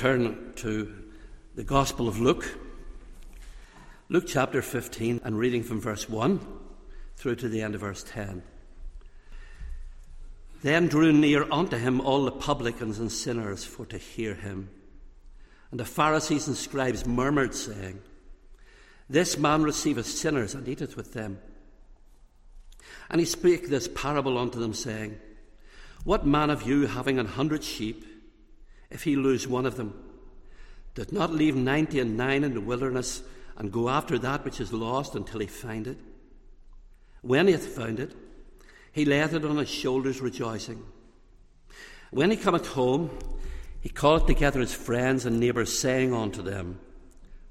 turn to the Gospel of Luke, Luke chapter 15, and reading from verse 1 through to the end of verse 10. Then drew near unto him all the publicans and sinners for to hear him. And the Pharisees and scribes murmured, saying, This man receiveth sinners and eateth with them. And he spake this parable unto them, saying, What man of you, having an hundred sheep, if he lose one of them, doth not leave ninety and nine in the wilderness and go after that which is lost until he find it? When he hath found it, he layeth it on his shoulders, rejoicing. When he cometh home, he calleth together his friends and neighbours, saying unto them,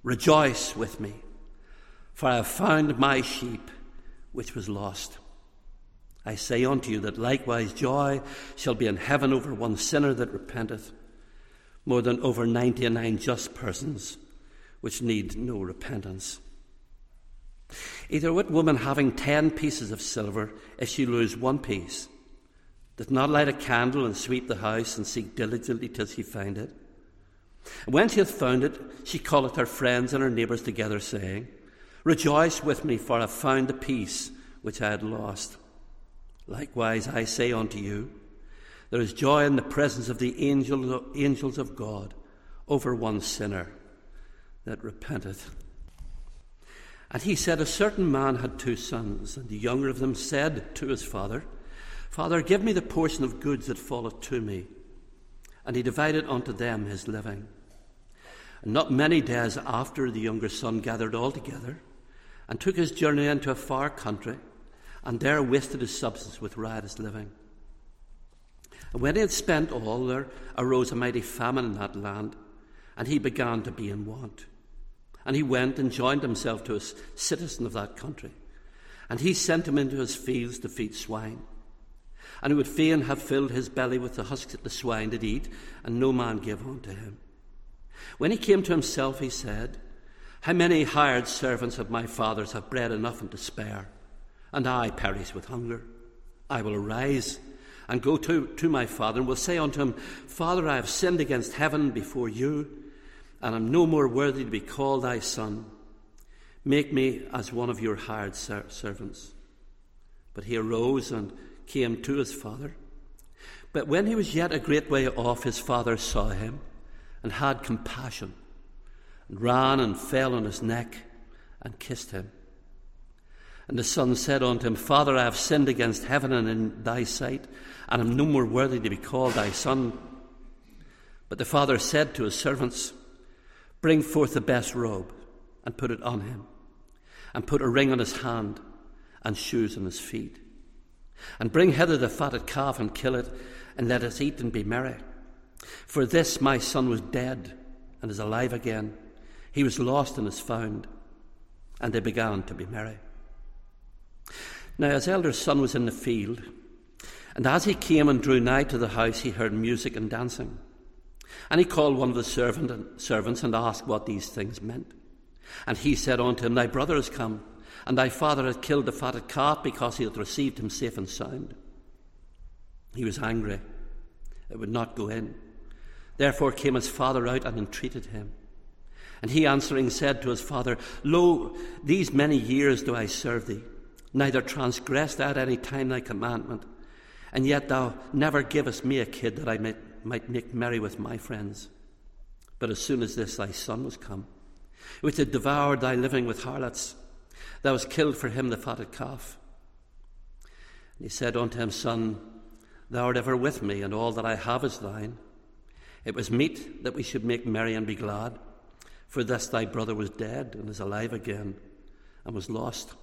Rejoice with me, for I have found my sheep which was lost. I say unto you that likewise joy shall be in heaven over one sinner that repenteth, more than over ninety and nine just persons which need no repentance. Either what woman having ten pieces of silver, if she lose one piece, doth not light a candle and sweep the house and seek diligently till she find it? And when she hath found it, she calleth her friends and her neighbours together, saying, Rejoice with me, for I have found the piece which I had lost. Likewise, I say unto you, there is joy in the presence of the angels of God over one sinner that repenteth. And he said, A certain man had two sons, and the younger of them said to his father, Father, give me the portion of goods that falleth to me. And he divided unto them his living. And not many days after, the younger son gathered all together, and took his journey into a far country, and there wasted his substance with riotous living. And when he had spent all, there arose a mighty famine in that land, and he began to be in want. And he went and joined himself to a citizen of that country. And he sent him into his fields to feed swine. And he would fain have filled his belly with the husks that the swine did eat, and no man gave unto him. When he came to himself, he said, How many hired servants of my father's have bread enough and to spare, and I perish with hunger? I will arise and go to, to my father, and will say unto him, Father, I have sinned against heaven before you and am no more worthy to be called thy son. Make me as one of your hired ser- servants. But he arose and came to his father. But when he was yet a great way off, his father saw him and had compassion, and ran and fell on his neck and kissed him. And the son said unto him, Father, I have sinned against heaven and in thy sight, and am no more worthy to be called thy son. But the father said to his servants, Bring forth the best robe and put it on him, and put a ring on his hand and shoes on his feet. And bring hither the fatted calf and kill it, and let us eat and be merry. For this my son was dead and is alive again. He was lost and is found. And they began to be merry. Now his elder son was in the field, and as he came and drew nigh to the house, he heard music and dancing. And he called one of the servant and, servants and asked what these things meant. And he said unto him, Thy brother is come, and thy father hath killed the fatted calf because he hath received him safe and sound. He was angry. It would not go in. Therefore came his father out and entreated him. And he answering said to his father, Lo, these many years do I serve thee, neither transgressed at any time thy commandment, and yet thou never givest me a kid that I might might make merry with my friends. But as soon as this thy son was come, which had devoured thy living with harlots, thou hast killed for him the fatted calf. And he said unto him, Son, thou art ever with me, and all that I have is thine. It was meet that we should make merry and be glad, for this thy brother was dead and is alive again, and was lost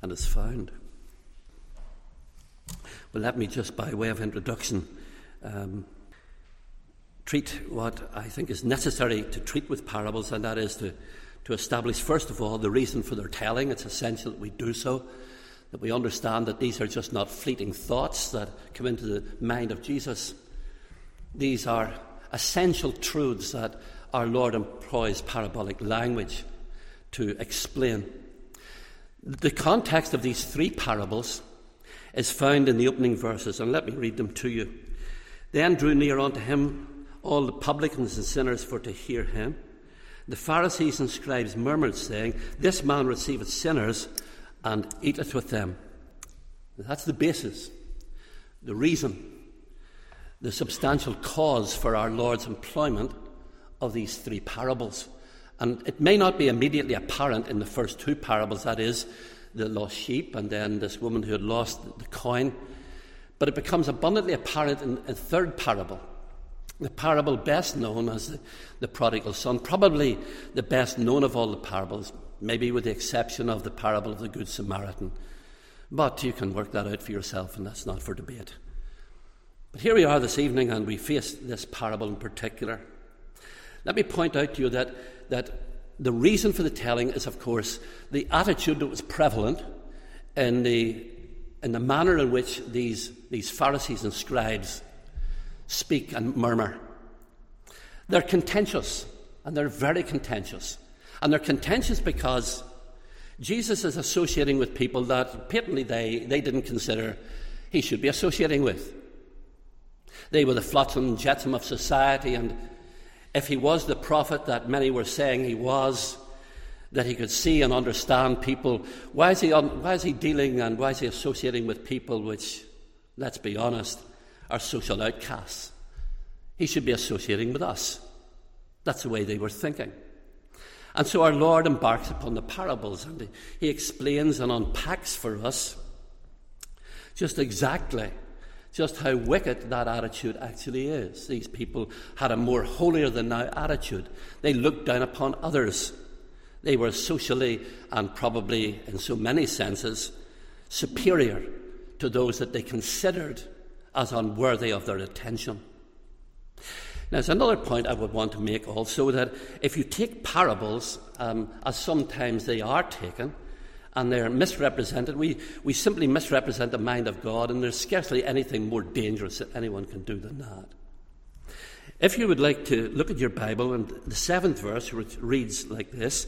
and is found. Well, let me just, by way of introduction, um, treat what I think is necessary to treat with parables, and that is to, to establish, first of all, the reason for their telling. It's essential that we do so, that we understand that these are just not fleeting thoughts that come into the mind of Jesus. These are essential truths that our Lord employs parabolic language to explain. The context of these three parables is found in the opening verses, and let me read them to you. Then drew near unto him all the publicans and sinners for to hear him. The Pharisees and scribes murmured, saying, This man receiveth sinners and eateth with them. That's the basis, the reason, the substantial cause for our Lord's employment of these three parables. And it may not be immediately apparent in the first two parables, that is, the lost sheep and then this woman who had lost the coin, but it becomes abundantly apparent in the third parable the parable best known as the, the, prodigal son, probably the best known of all the parables, maybe with the exception of the parable of the Good Samaritan. But you can work that out for yourself, and that's not for debate. But here we are this evening, and we face this parable in particular. Let me point out to you that, that the reason for the telling is, of course, the attitude that was prevalent in the, in the manner in which these, these Pharisees and scribes speak and murmur. They're contentious, and they're very contentious. And they're contentious because Jesus is associating with people that patently they, they didn't consider he should be associating with. They were the flotsam and jetsam of society, and if he was the prophet that many were saying he was, that he could see and understand people, why is he, why is he dealing and why is he associating with people which, let's be honest, are social outcasts. He should be associating with us. That's the way they were thinking. And so our Lord embarks upon the parables and he explains and unpacks for us just exactly just how wicked that attitude actually is. These people had a more holier than thou attitude. They looked down upon others. They were socially and probably in so many senses superior to those that they considered as unworthy of their attention. Now, there's another point I would want to make also that if you take parables, um, as sometimes they are taken, and they're misrepresented, we, we simply misrepresent the mind of God, and there's scarcely anything more dangerous that anyone can do than that. If you would like to look at your Bible, and the seventh verse reads like this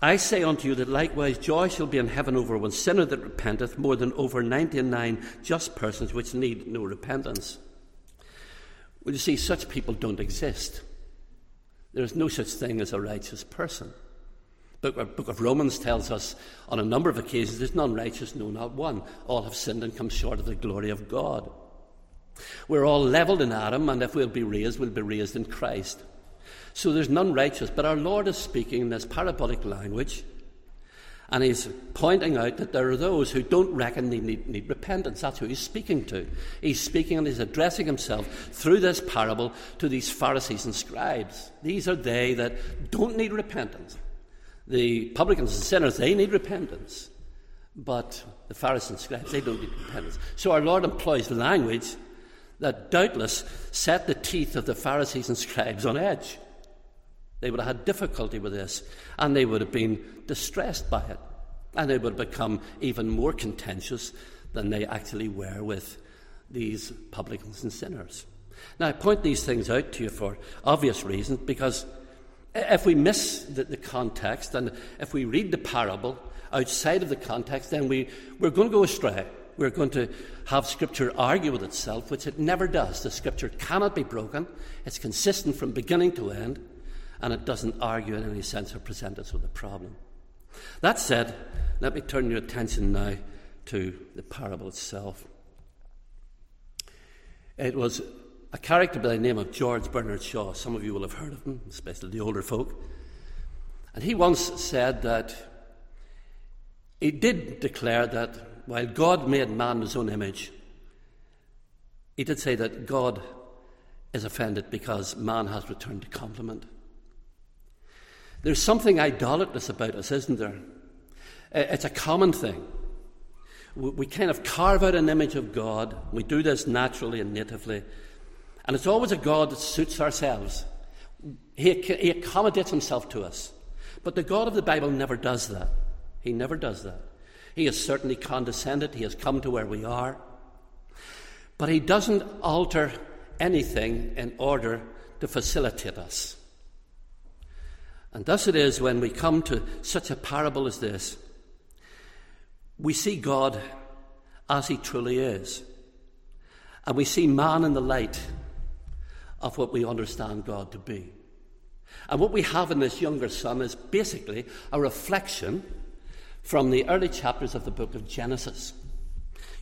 I say unto you that likewise joy shall be in heaven over one sinner that repenteth more than over ninety and nine just persons which need no repentance. Well, you see, such people don't exist. There is no such thing as a righteous person. The book of Romans tells us on a number of occasions there's none righteous, no, not one. All have sinned and come short of the glory of God. We're all levelled in Adam, and if we'll be raised, we'll be raised in Christ. So there's none righteous. But our Lord is speaking in this parabolic language, and he's pointing out that there are those who don't reckon they need, need repentance. That's who he's speaking to. He's speaking and he's addressing himself through this parable to these Pharisees and scribes. These are they that don't need repentance. The publicans and sinners, they need repentance. But the Pharisees and scribes, they don't need repentance. So our Lord employs language that doubtless set the teeth of the Pharisees and scribes on edge. They would have had difficulty with this, and they would have been distressed by it, and they would have become even more contentious than they actually were with these publicans and sinners. Now, I point these things out to you for obvious reasons, because if we miss the, the context and if we read the parable outside of the context, then we, we're going to go astray. We're going to have Scripture argue with itself, which it never does. The Scripture cannot be broken, it's consistent from beginning to end and it doesn't argue in any sense or present us with a problem. That said, let me turn your attention now to the parable itself. It was a character by the name of George Bernard Shaw. Some of you will have heard of him, especially the older folk. And he once said that he did declare that while God made man in his own image, he did say that God is offended because man has returned the compliment. There's something idolatrous about us, isn't there? It's a common thing. We kind of carve out an image of God. We do this naturally and natively. And it's always a God that suits ourselves. He, he accommodates himself to us. But the God of the Bible never does that. He never does that. He has certainly condescended, he has come to where we are. But he doesn't alter anything in order to facilitate us. And thus it is when we come to such a parable as this, we see God as He truly is. And we see man in the light of what we understand God to be. And what we have in this younger son is basically a reflection from the early chapters of the book of Genesis.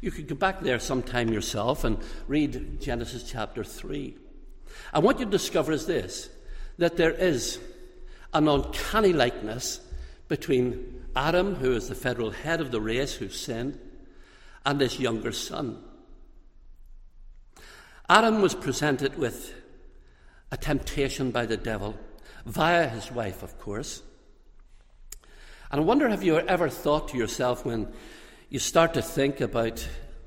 You could go back there sometime yourself and read Genesis chapter 3. And what you discover is this that there is an uncanny likeness between Adam, who is the federal head of the race who sinned, and this younger son. Adam was presented with a temptation by the devil via his wife, of course. And I wonder have you ever thought to yourself when you start to think about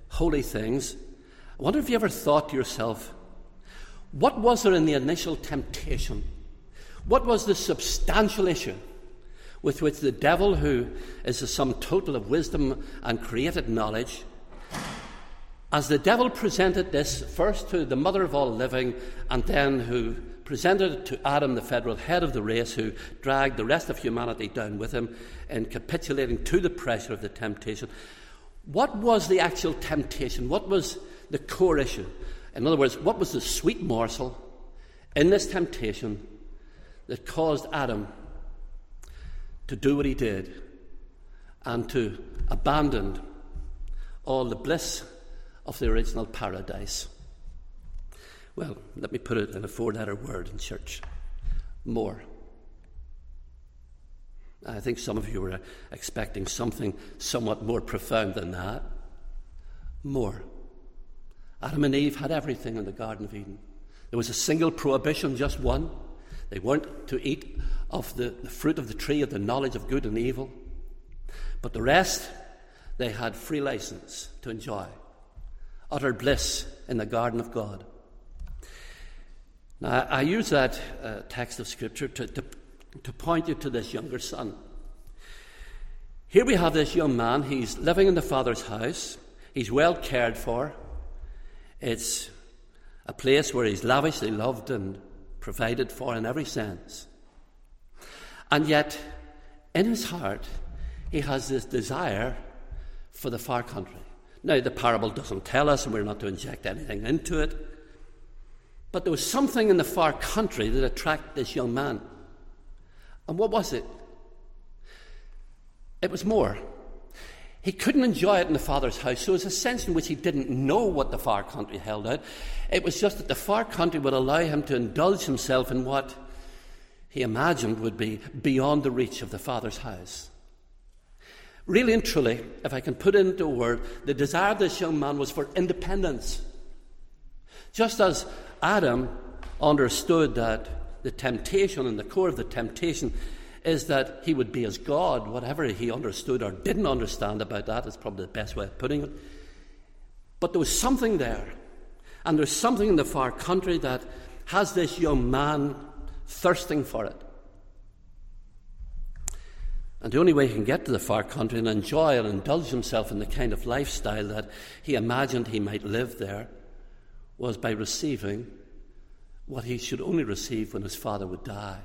holy things, I wonder if you ever thought to yourself, what was there in the initial temptation? What was the substantial issue with which the devil, who is the sum total of wisdom and created knowledge, as the devil presented this first to the mother of all living and then who presented it to Adam, the federal head of the race, who dragged the rest of humanity down with him in capitulating to the pressure of the temptation. What was the actual temptation? What was the core issue? In other words, what was the sweet morsel in this temptation that caused Adam to do what he did and to abandon all the bliss of the original paradise? Well, let me put it in a four letter word in church more. I think some of you were expecting something somewhat more profound than that. More. Adam and Eve had everything in the Garden of Eden. There was a single prohibition, just one. They weren't to eat of the, the fruit of the tree of the knowledge of good and evil. But the rest, they had free license to enjoy. Utter bliss in the garden of God. Now, I use that uh, text of Scripture to, to, to point you to this younger son. Here we have this young man. He's living in the father's house. He's well cared for. It's a place where he's lavishly loved and provided for in every sense. And yet, in his heart, he has this desire for the far country. Now, the parable doesn't tell us, and we're not to inject anything into it. But there was something in the far country that attracted this young man. And what was it? It was more. He couldn't enjoy it in the Father's house, so there was a sense in which he didn't know what the far country held out. It was just that the far country would allow him to indulge himself in what he imagined would be beyond the reach of the Father's house. Really and truly, if I can put it into a word, the desire of this young man was for independence. Just as Adam understood that the temptation and the core of the temptation is that he would be as God. Whatever he understood or didn't understand about that is probably the best way of putting it. But there was something there. And there's something in the far country that has this young man thirsting for it. And the only way he can get to the far country and enjoy and indulge himself in the kind of lifestyle that he imagined he might live there was by receiving what he should only receive when his father would die.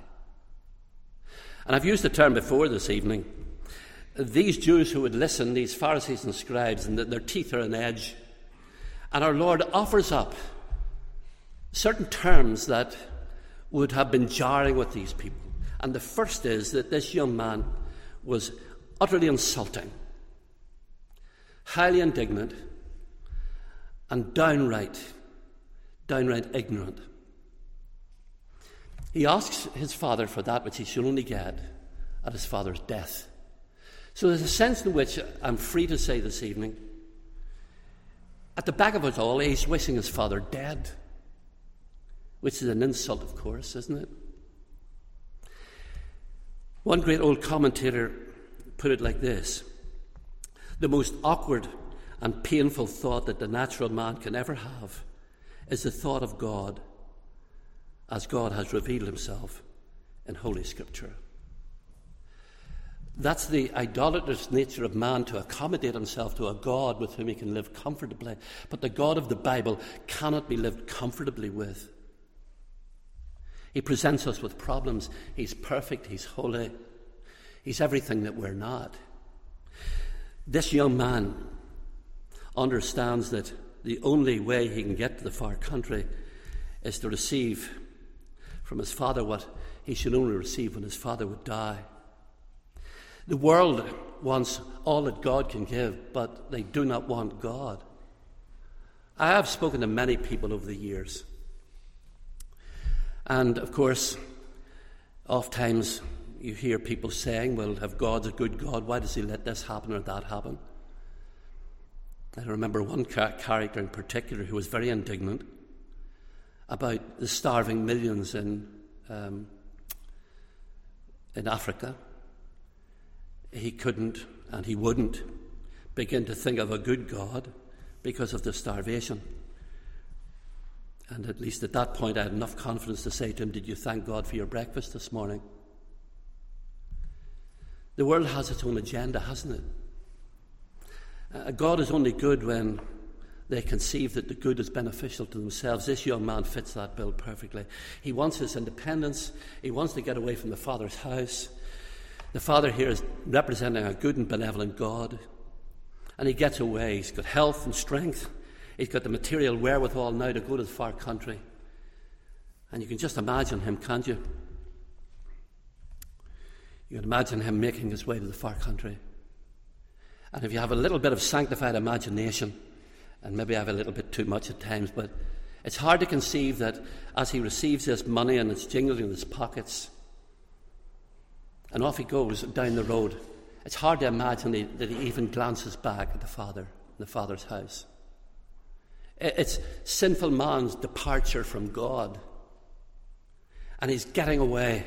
And I've used the term before this evening. These Jews who would listen, these Pharisees and scribes, and their teeth are on edge. And our Lord offers up certain terms that would have been jarring with these people. And the first is that this young man was utterly insulting, highly indignant, and downright, downright ignorant. He asks his father for that which he should only get at his father's death. So there's a sense in which I'm free to say this evening, at the back of it all, he's wishing his father dead, which is an insult, of course, isn't it? One great old commentator put it like this The most awkward and painful thought that the natural man can ever have is the thought of God as God has revealed himself in Holy Scripture. That's the idolatrous nature of man to accommodate himself to a God with whom he can live comfortably. But the God of the Bible cannot be lived comfortably with. He presents us with problems. He's perfect, he's holy, he's everything that we're not. This young man understands that the only way he can get to the far country is to receive from his father what he should only receive when his father would die. The world wants all that God can give, but they do not want God. I have spoken to many people over the years. And of course, oftentimes you hear people saying, well, if God's a good God, why does he let this happen or that happen? I remember one character in particular who was very indignant about the starving millions in, um, in Africa. He couldn't and he wouldn't begin to think of a good God because of the starvation. And at least at that point, I had enough confidence to say to him, Did you thank God for your breakfast this morning? The world has its own agenda, hasn't it? Uh, God is only good when they conceive that the good is beneficial to themselves. This young man fits that bill perfectly. He wants his independence, he wants to get away from the father's house. The father here is representing a good and benevolent God. And he gets away. He's got health and strength. He's got the material wherewithal now to go to the far country. And you can just imagine him, can't you? You can imagine him making his way to the far country. And if you have a little bit of sanctified imagination, and maybe I have a little bit too much at times, but it's hard to conceive that as he receives this money and it's jingling in his pockets, and off he goes down the road. It's hard to imagine that he even glances back at the Father, in the Father's house. It's sinful man's departure from God. And he's getting away.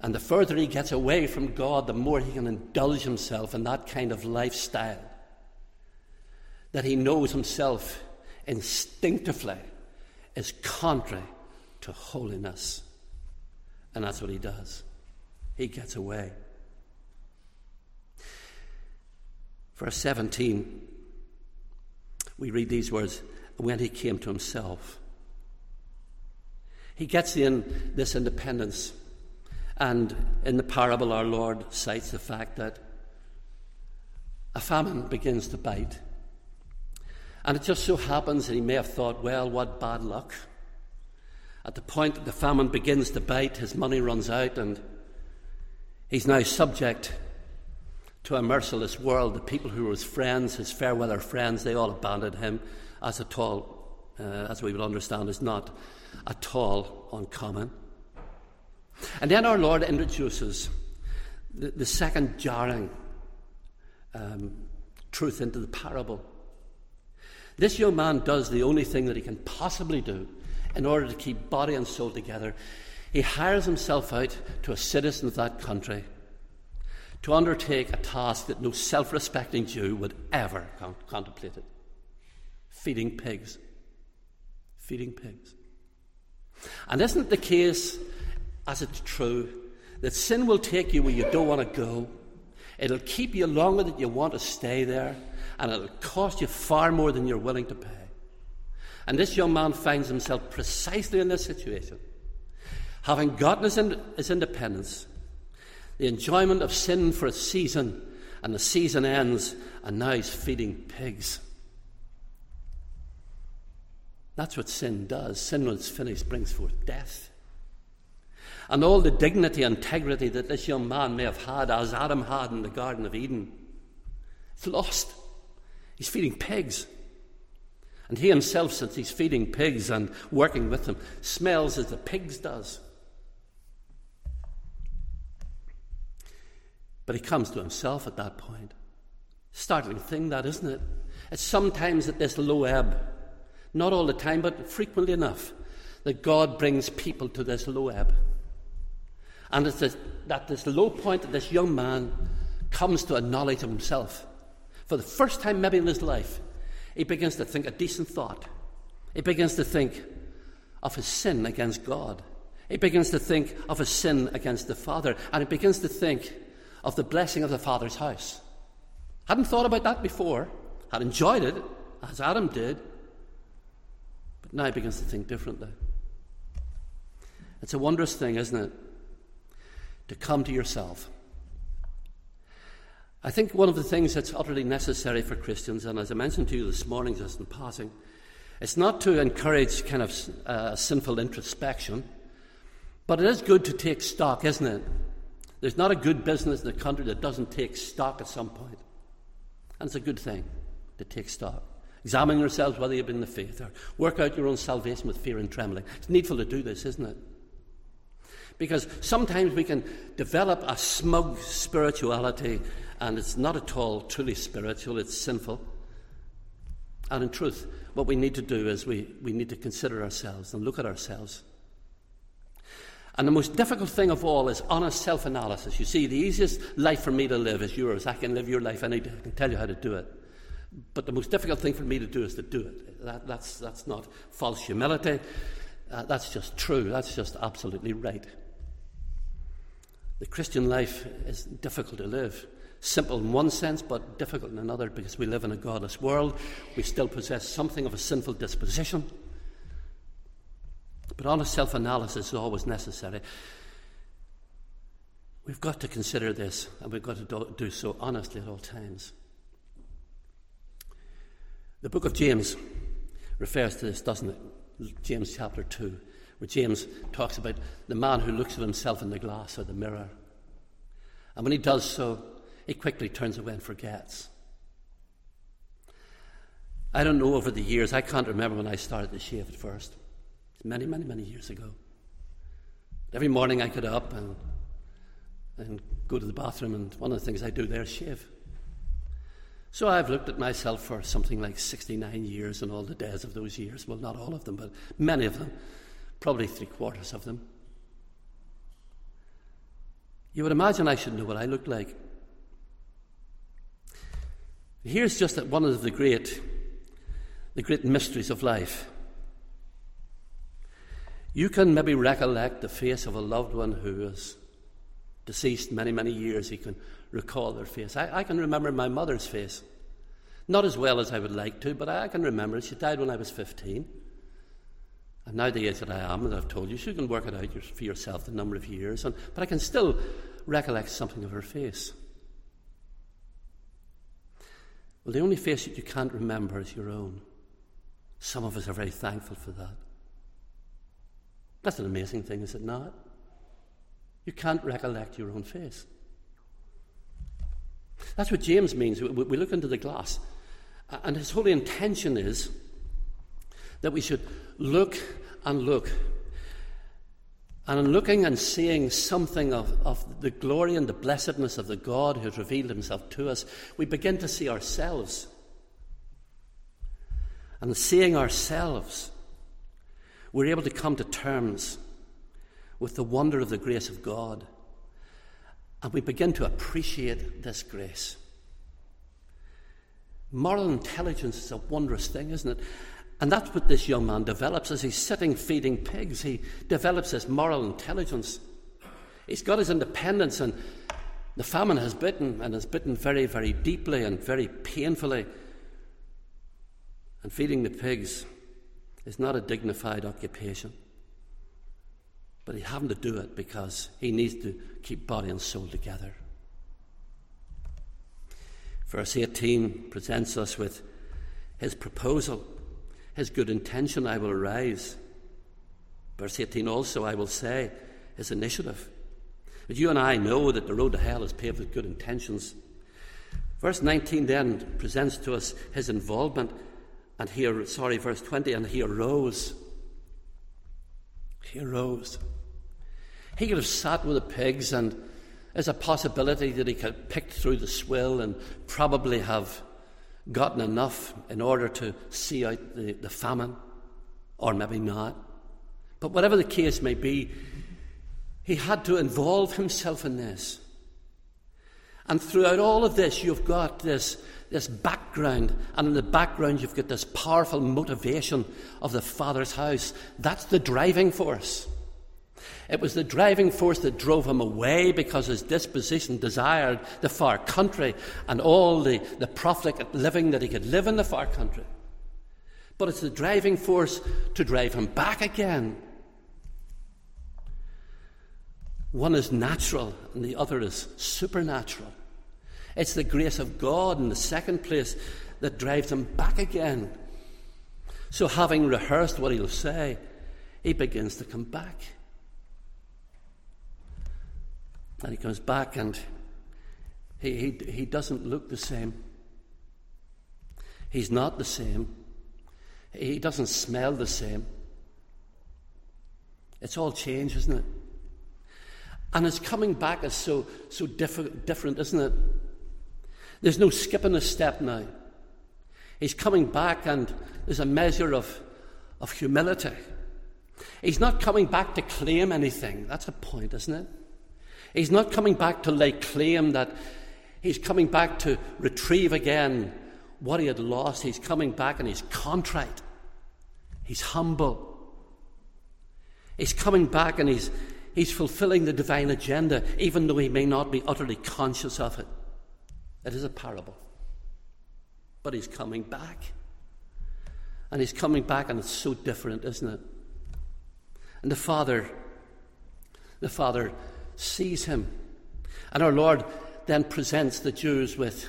And the further he gets away from God, the more he can indulge himself in that kind of lifestyle that he knows himself instinctively is contrary to holiness. And that's what he does he gets away. Verse 17, we read these words when he came to himself. He gets in this independence. And in the parable, our Lord cites the fact that a famine begins to bite. And it just so happens that he may have thought, well, what bad luck. At the point that the famine begins to bite, his money runs out, and He's now subject to a merciless world. The people who were his friends, his fair weather friends, they all abandoned him, as at all, uh, as we will understand, is not at all uncommon. And then our Lord introduces the, the second jarring um, truth into the parable. This young man does the only thing that he can possibly do in order to keep body and soul together. He hires himself out to a citizen of that country to undertake a task that no self respecting Jew would ever con- contemplate it feeding pigs. Feeding pigs. And isn't it the case, as it's true, that sin will take you where you don't want to go? It'll keep you longer than you want to stay there, and it'll cost you far more than you're willing to pay. And this young man finds himself precisely in this situation. Having gotten his, in, his independence, the enjoyment of sin for a season, and the season ends, and now he's feeding pigs. That's what sin does. Sin, when it's finished, brings forth death. And all the dignity and integrity that this young man may have had, as Adam had in the Garden of Eden, it's lost. He's feeding pigs. And he himself, since he's feeding pigs and working with them, smells as the pigs does. But he comes to himself at that point. Startling thing, that, isn't it? It's sometimes at this low ebb, not all the time, but frequently enough, that God brings people to this low ebb. And it's this, at this low point that this young man comes to a knowledge of himself. For the first time, maybe in his life, he begins to think a decent thought. He begins to think of his sin against God. He begins to think of his sin against the Father. And he begins to think of the blessing of the Father's house. Hadn't thought about that before, had enjoyed it, as Adam did, but now begins to think differently. It's a wondrous thing, isn't it? To come to yourself. I think one of the things that's utterly necessary for Christians, and as I mentioned to you this morning just in passing, It's not to encourage kind of uh, sinful introspection, but it is good to take stock, isn't it? There's not a good business in the country that doesn't take stock at some point. And it's a good thing to take stock. Examine yourselves whether you've been in the faith, or work out your own salvation with fear and trembling. It's needful to do this, isn't it? Because sometimes we can develop a smug spirituality, and it's not at all truly spiritual, it's sinful. And in truth, what we need to do is we, we need to consider ourselves and look at ourselves. And the most difficult thing of all is honest self analysis. You see, the easiest life for me to live is yours. I can live your life any day, I can tell you how to do it. But the most difficult thing for me to do is to do it. That, that's, that's not false humility. Uh, that's just true. That's just absolutely right. The Christian life is difficult to live. Simple in one sense, but difficult in another because we live in a godless world. We still possess something of a sinful disposition. But honest self analysis is always necessary. We've got to consider this, and we've got to do so honestly at all times. The book of James refers to this, doesn't it? James chapter 2, where James talks about the man who looks at himself in the glass or the mirror. And when he does so, he quickly turns away and forgets. I don't know over the years, I can't remember when I started to shave at first. Many, many, many years ago. Every morning I get up and, and go to the bathroom, and one of the things I do there is shave. So I've looked at myself for something like 69 years and all the days of those years. Well, not all of them, but many of them, probably three quarters of them. You would imagine I should know what I look like. Here's just that one of the great, the great mysteries of life. You can maybe recollect the face of a loved one who is deceased many, many years. You can recall their face. I, I, can remember my mother's face. Not as well as I would like to, but I can remember. She died when I was 15. And now, the age that I am, and I've told you, so you can work it out for yourself the number of years. And, but I can still recollect something of her face. Well, the only face that you can't remember is your own. Some of us are very thankful for that. That's an amazing thing, is it not? You can't recollect your own face. That's what James means. We look into the glass, and his whole intention is that we should look and look. And in looking and seeing something of, of the glory and the blessedness of the God who has revealed himself to us, we begin to see ourselves. And seeing ourselves, we're able to come to terms with the wonder of the grace of God and we begin to appreciate this grace. Moral intelligence is a wondrous thing, isn't it? And that's what this young man develops as he's sitting feeding pigs. He develops his moral intelligence. He's got his independence, and the famine has bitten, and has bitten very, very deeply and very painfully. And feeding the pigs is not a dignified occupation. But he's having to do it because he needs to keep body and soul together. Verse 18 presents us with his proposal, his good intention, I will arise. Verse 18 also, I will say, his initiative. But you and I know that the road to hell is paved with good intentions. Verse 19 then presents to us his involvement, and he, sorry, verse 20, and he arose. He arose. He could have sat with the pigs, and there's a possibility that he could have picked through the swill and probably have gotten enough in order to see out the, the famine, or maybe not. But whatever the case may be, he had to involve himself in this. And throughout all of this, you've got this, this background, and in the background, you've got this powerful motivation of the Father's house. That's the driving force. It was the driving force that drove him away because his disposition desired the far country and all the, the profligate living that he could live in the far country. But it's the driving force to drive him back again. One is natural and the other is supernatural. It's the grace of God in the second place that drives him back again. So, having rehearsed what he'll say, he begins to come back. And he comes back and he, he, he doesn't look the same. He's not the same. He doesn't smell the same. It's all changed, isn't it? And his coming back is so, so diff- different, isn't it? There's no skipping a step now. He's coming back, and there's a measure of, of humility. He's not coming back to claim anything. That's a point, isn't it? He's not coming back to lay claim that he's coming back to retrieve again what he had lost. He's coming back and he's contrite. He's humble. He's coming back and he's, he's fulfilling the divine agenda, even though he may not be utterly conscious of it. It is a parable. But he's coming back. And he's coming back, and it's so different, isn't it? And the Father, the Father sees him. And our Lord then presents the Jews with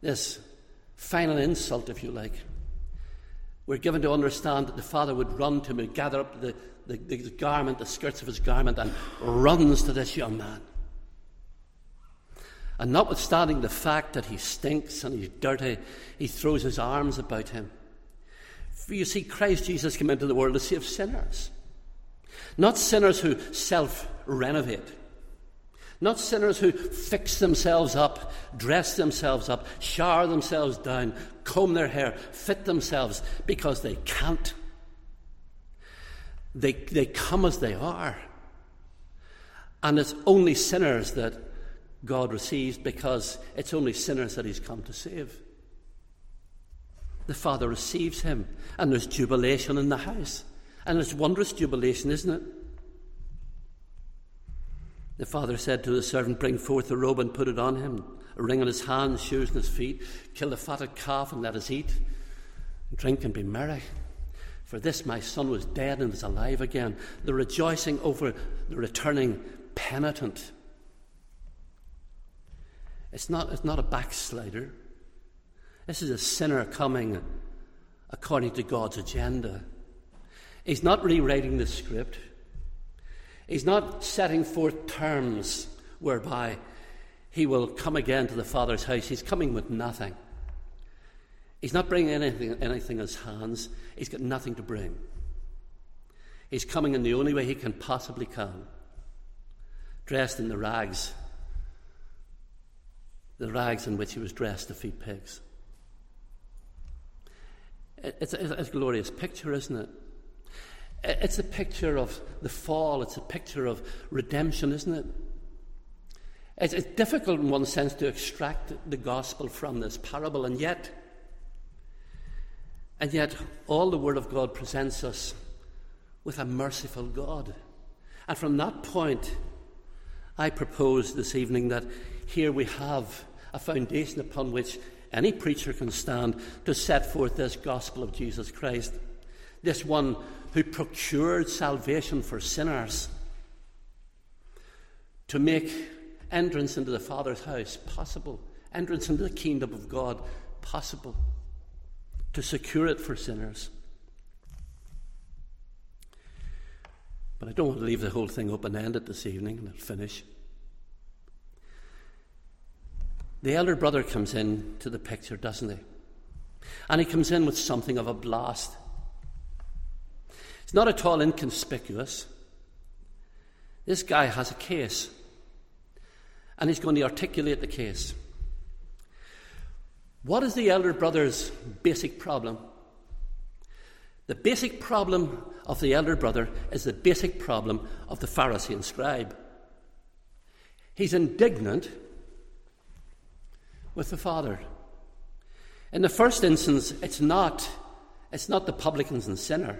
this final insult, if you like. We're given to understand that the Father would run to him gather up the, the, the garment, the skirts of his garment, and runs to this young man. And notwithstanding the fact that he stinks and he's dirty, he throws his arms about him. For you see, Christ Jesus came into the world to save sinners. Not sinners who self renovate. Not sinners who fix themselves up, dress themselves up, shower themselves down, comb their hair, fit themselves because they can't. They, they come as they are. And it's only sinners that God receives because it's only sinners that He's come to save. The Father receives him, and there's jubilation in the house. And it's wondrous jubilation, isn't it? The father said to the servant, Bring forth the robe and put it on him, a ring on his hands, shoes on his feet, kill the fatted calf and let us eat, drink and be merry. For this my son was dead and is alive again. The rejoicing over the returning penitent. It's not, it's not a backslider. This is a sinner coming according to God's agenda. He's not rewriting the script. He's not setting forth terms whereby he will come again to the Father's house. He's coming with nothing. He's not bringing anything, anything in his hands. He's got nothing to bring. He's coming in the only way he can possibly come, dressed in the rags, the rags in which he was dressed to feed pigs. It's a, it's a glorious picture, isn't it? It's a picture of the fall, it's a picture of redemption, isn't it? It's, it's difficult in one sense to extract the gospel from this parable, and yet, and yet, all the Word of God presents us with a merciful God. And from that point, I propose this evening that here we have a foundation upon which any preacher can stand to set forth this gospel of Jesus Christ. This one who procured salvation for sinners to make entrance into the Father's house possible, entrance into the kingdom of God possible, to secure it for sinners. But I don't want to leave the whole thing open ended this evening and I'll finish. The elder brother comes in to the picture, doesn't he? And he comes in with something of a blast. It's not at all inconspicuous. This guy has a case, and he's going to articulate the case. What is the elder brother's basic problem? The basic problem of the elder brother is the basic problem of the Pharisee and scribe. He's indignant with the Father. In the first instance, it's not, it's not the publicans and sinner.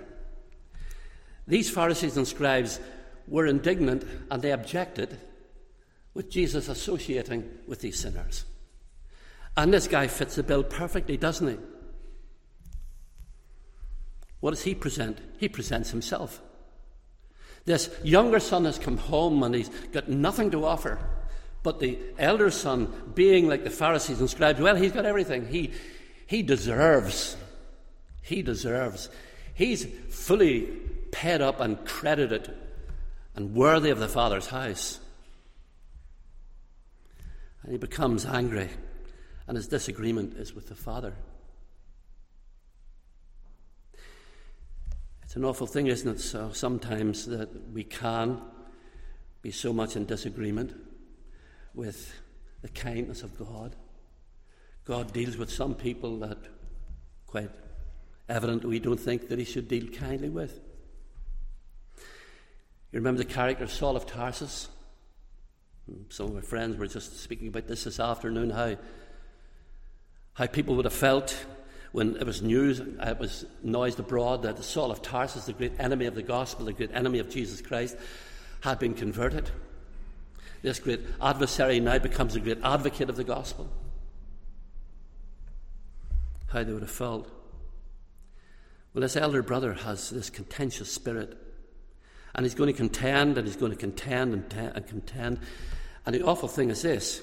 These Pharisees and scribes were indignant and they objected with Jesus associating with these sinners. And this guy fits the bill perfectly, doesn't he? What does he present? He presents himself. This younger son has come home and he's got nothing to offer. But the elder son, being like the Pharisees and scribes, well, he's got everything. He, he deserves He deserves. He's fully paid up and credited and worthy of the Father's house. And he becomes angry, and his disagreement is with the Father. It's an awful thing, isn't it? So sometimes that we can be so much in disagreement with the kindness of God. God deals with some people that quite evident we don't think that he should deal kindly with. You remember the character of Saul of Tarsus? Hmm, some of my friends were just speaking about this this afternoon, how, how people would have felt when it was news, it was noised abroad that Saul of Tarsus, the great enemy of the gospel, the great enemy of Jesus Christ, had been converted. This great adversary now becomes a great advocate of the gospel. How they would have felt. Well, this elder brother has this contentious spirit. And he's going to contend and he's going to contend and, te- and contend. And the awful thing is this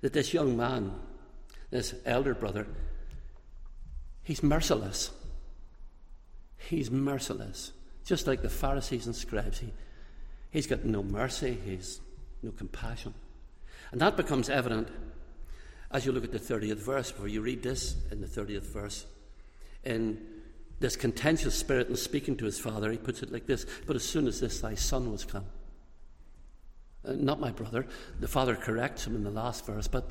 that this young man, this elder brother, he's merciless. He's merciless. Just like the Pharisees and scribes. He, he's got no mercy, he's no compassion. And that becomes evident as you look at the 30th verse, where you read this in the 30th verse. In this contentious spirit and speaking to his father, he puts it like this But as soon as this thy son was come, uh, not my brother, the father corrects him in the last verse, but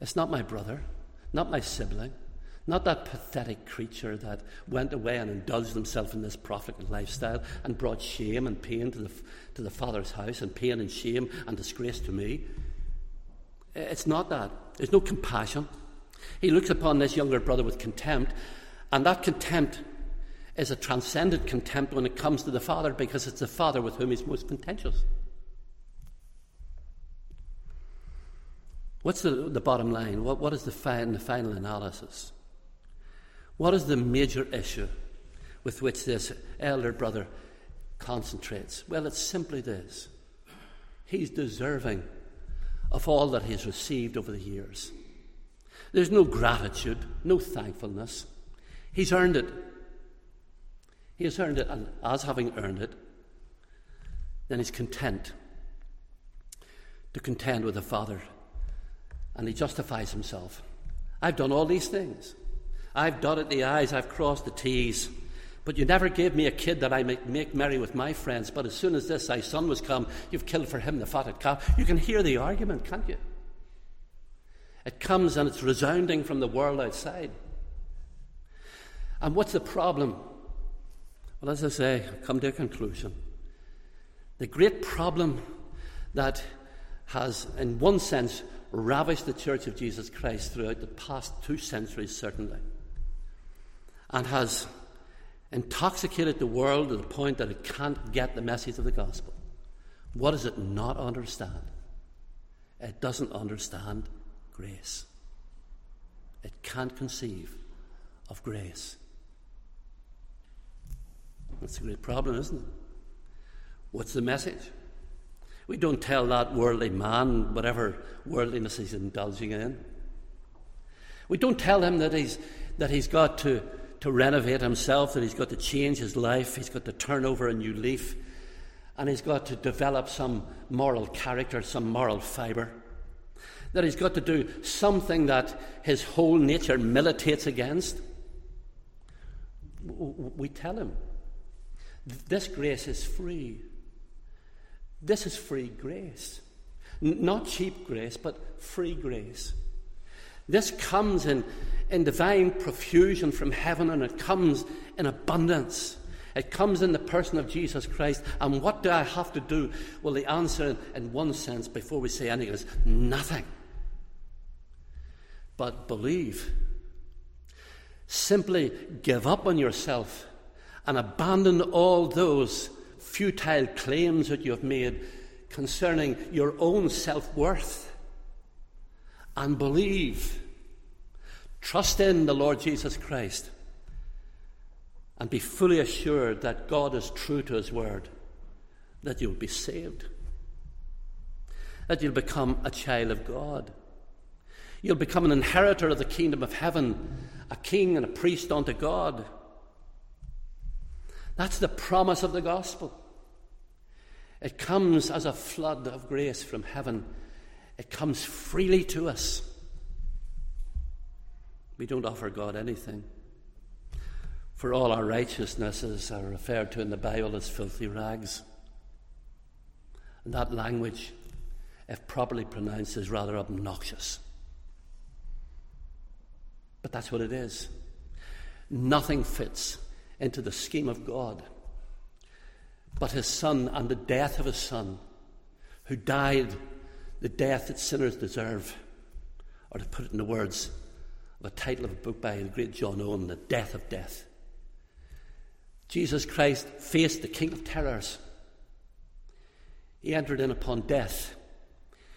it's not my brother, not my sibling, not that pathetic creature that went away and indulged himself in this profligate lifestyle and brought shame and pain to the, to the father's house, and pain and shame and disgrace to me. It's not that. There's no compassion. He looks upon this younger brother with contempt and that contempt is a transcendent contempt when it comes to the Father because it's the Father with whom he's most contentious. What's the, the bottom line? What, what is the, the final analysis? What is the major issue with which this elder brother concentrates? Well, it's simply this he's deserving of all that he's received over the years. There's no gratitude, no thankfulness. He's earned it. He has earned it, and as having earned it, then he's content to contend with the Father. And he justifies himself. I've done all these things. I've dotted the I's, I've crossed the T's. But you never gave me a kid that I might make merry with my friends. But as soon as this thy son was come, you've killed for him the fatted calf. You can hear the argument, can't you? It comes and it's resounding from the world outside. And what's the problem? Well, as I say, I've come to a conclusion. The great problem that has, in one sense, ravished the Church of Jesus Christ throughout the past two centuries, certainly, and has intoxicated the world to the point that it can't get the message of the gospel. What does it not understand? It doesn't understand grace. It can't conceive of grace. That's a great problem, isn't it? What's the message? We don't tell that worldly man whatever worldliness he's indulging in. We don't tell him that he's, that he's got to, to renovate himself, that he's got to change his life, he's got to turn over a new leaf, and he's got to develop some moral character, some moral fibre. That he's got to do something that his whole nature militates against. We tell him this grace is free. This is free grace. Not cheap grace, but free grace. This comes in, in divine profusion from heaven and it comes in abundance. It comes in the person of Jesus Christ. And what do I have to do? Well, the answer, in one sense, before we say anything, is nothing. But believe. Simply give up on yourself and abandon all those futile claims that you have made concerning your own self worth and believe. Trust in the Lord Jesus Christ and be fully assured that God is true to His word, that you'll be saved, that you'll become a child of God. You'll become an inheritor of the kingdom of heaven, a king and a priest unto God That's the promise of the gospel. It comes as a flood of grace from heaven, it comes freely to us. We don't offer God anything. For all our righteousnesses are uh, referred to in the Bible as filthy rags. And that language, if properly pronounced, is rather obnoxious. But that's what it is. Nothing fits into the scheme of God but his son and the death of his son, who died the death that sinners deserve. Or to put it in the words a title of a book by the great John Owen, The Death of Death. Jesus Christ faced the king of terrors. He entered in upon death.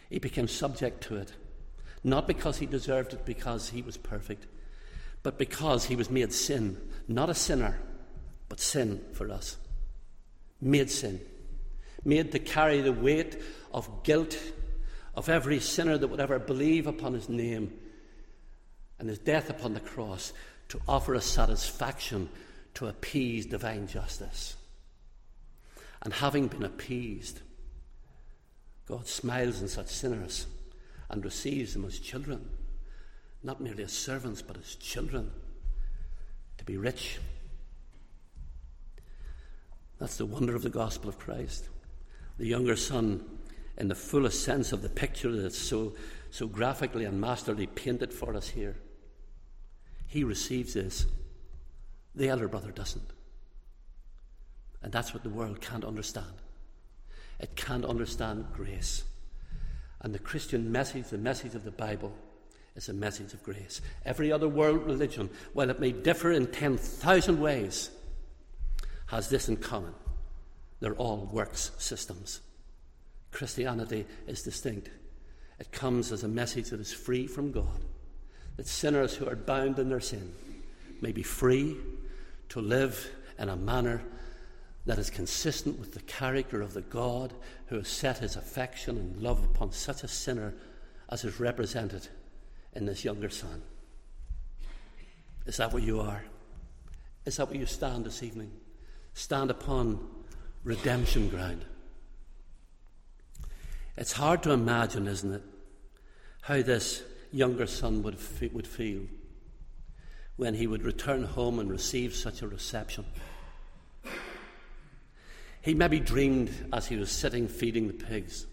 He became subject to it. Not because he deserved it, because he was perfect, but because he was made sin. Not a sinner, but sin for us. Made sin. Made to carry the weight of guilt of every sinner that would ever believe upon his name and his death upon the cross to offer a satisfaction to appease divine justice. And having been appeased, God smiles on such sinners and receives them as children, not merely as servants, but as children, to be rich. That's the wonder of the gospel of Christ. The younger son, in the fullest sense of the picture that's so, so graphically and masterly painted for us here, he receives this the elder brother doesn't. And that's what the world can't understand. It can't understand grace. And the Christian message, the message of the Bible, is a message of grace. Every other world religion, while it may differ in 10,000 ways, has this in common they're all works systems. Christianity is distinct. It comes as a message that is free from God, that sinners who are bound in their sin may be free to live in a manner that is consistent with the character of the God who has set his affection and love upon such a sinner as is represented in this younger son. Is that what you are? Is that where you stand this evening? Stand upon redemption ground. It's hard to imagine, isn't it, how this younger son would, would feel when he would return home and receive such a reception. He maybe dreamed as he was sitting feeding the pigs.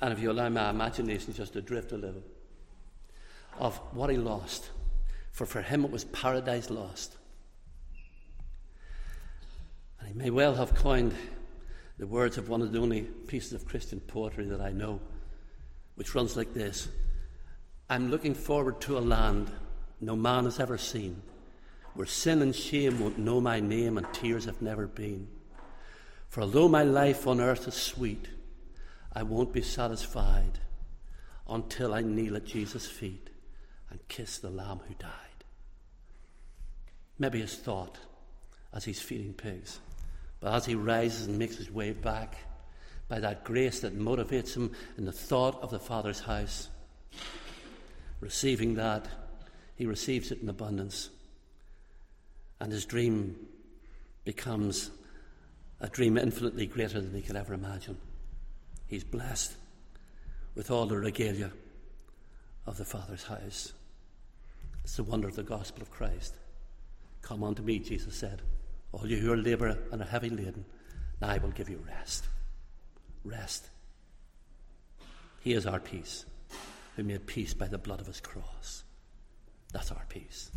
And if you allow my imagination just to drift a little, of what he lost. For for him it was paradise lost. And he may well have coined the words of one of the only pieces of Christian poetry that I know, which runs like this I'm looking forward to a land no man has ever seen, where sin and shame won't know my name and tears have never been. For although my life on earth is sweet, I won't be satisfied until I kneel at Jesus' feet and kiss the Lamb who died. Maybe his thought as he's feeding pigs, but as he rises and makes his way back by that grace that motivates him in the thought of the Father's house, receiving that he receives it in abundance. And his dream becomes a dream infinitely greater than he could ever imagine. He's blessed with all the regalia of the Father's house. It's the wonder of the gospel of Christ. Come unto me, Jesus said, all you who are labour and are heavy laden, and I will give you rest. Rest. He is our peace, who made peace by the blood of his cross. That's our peace.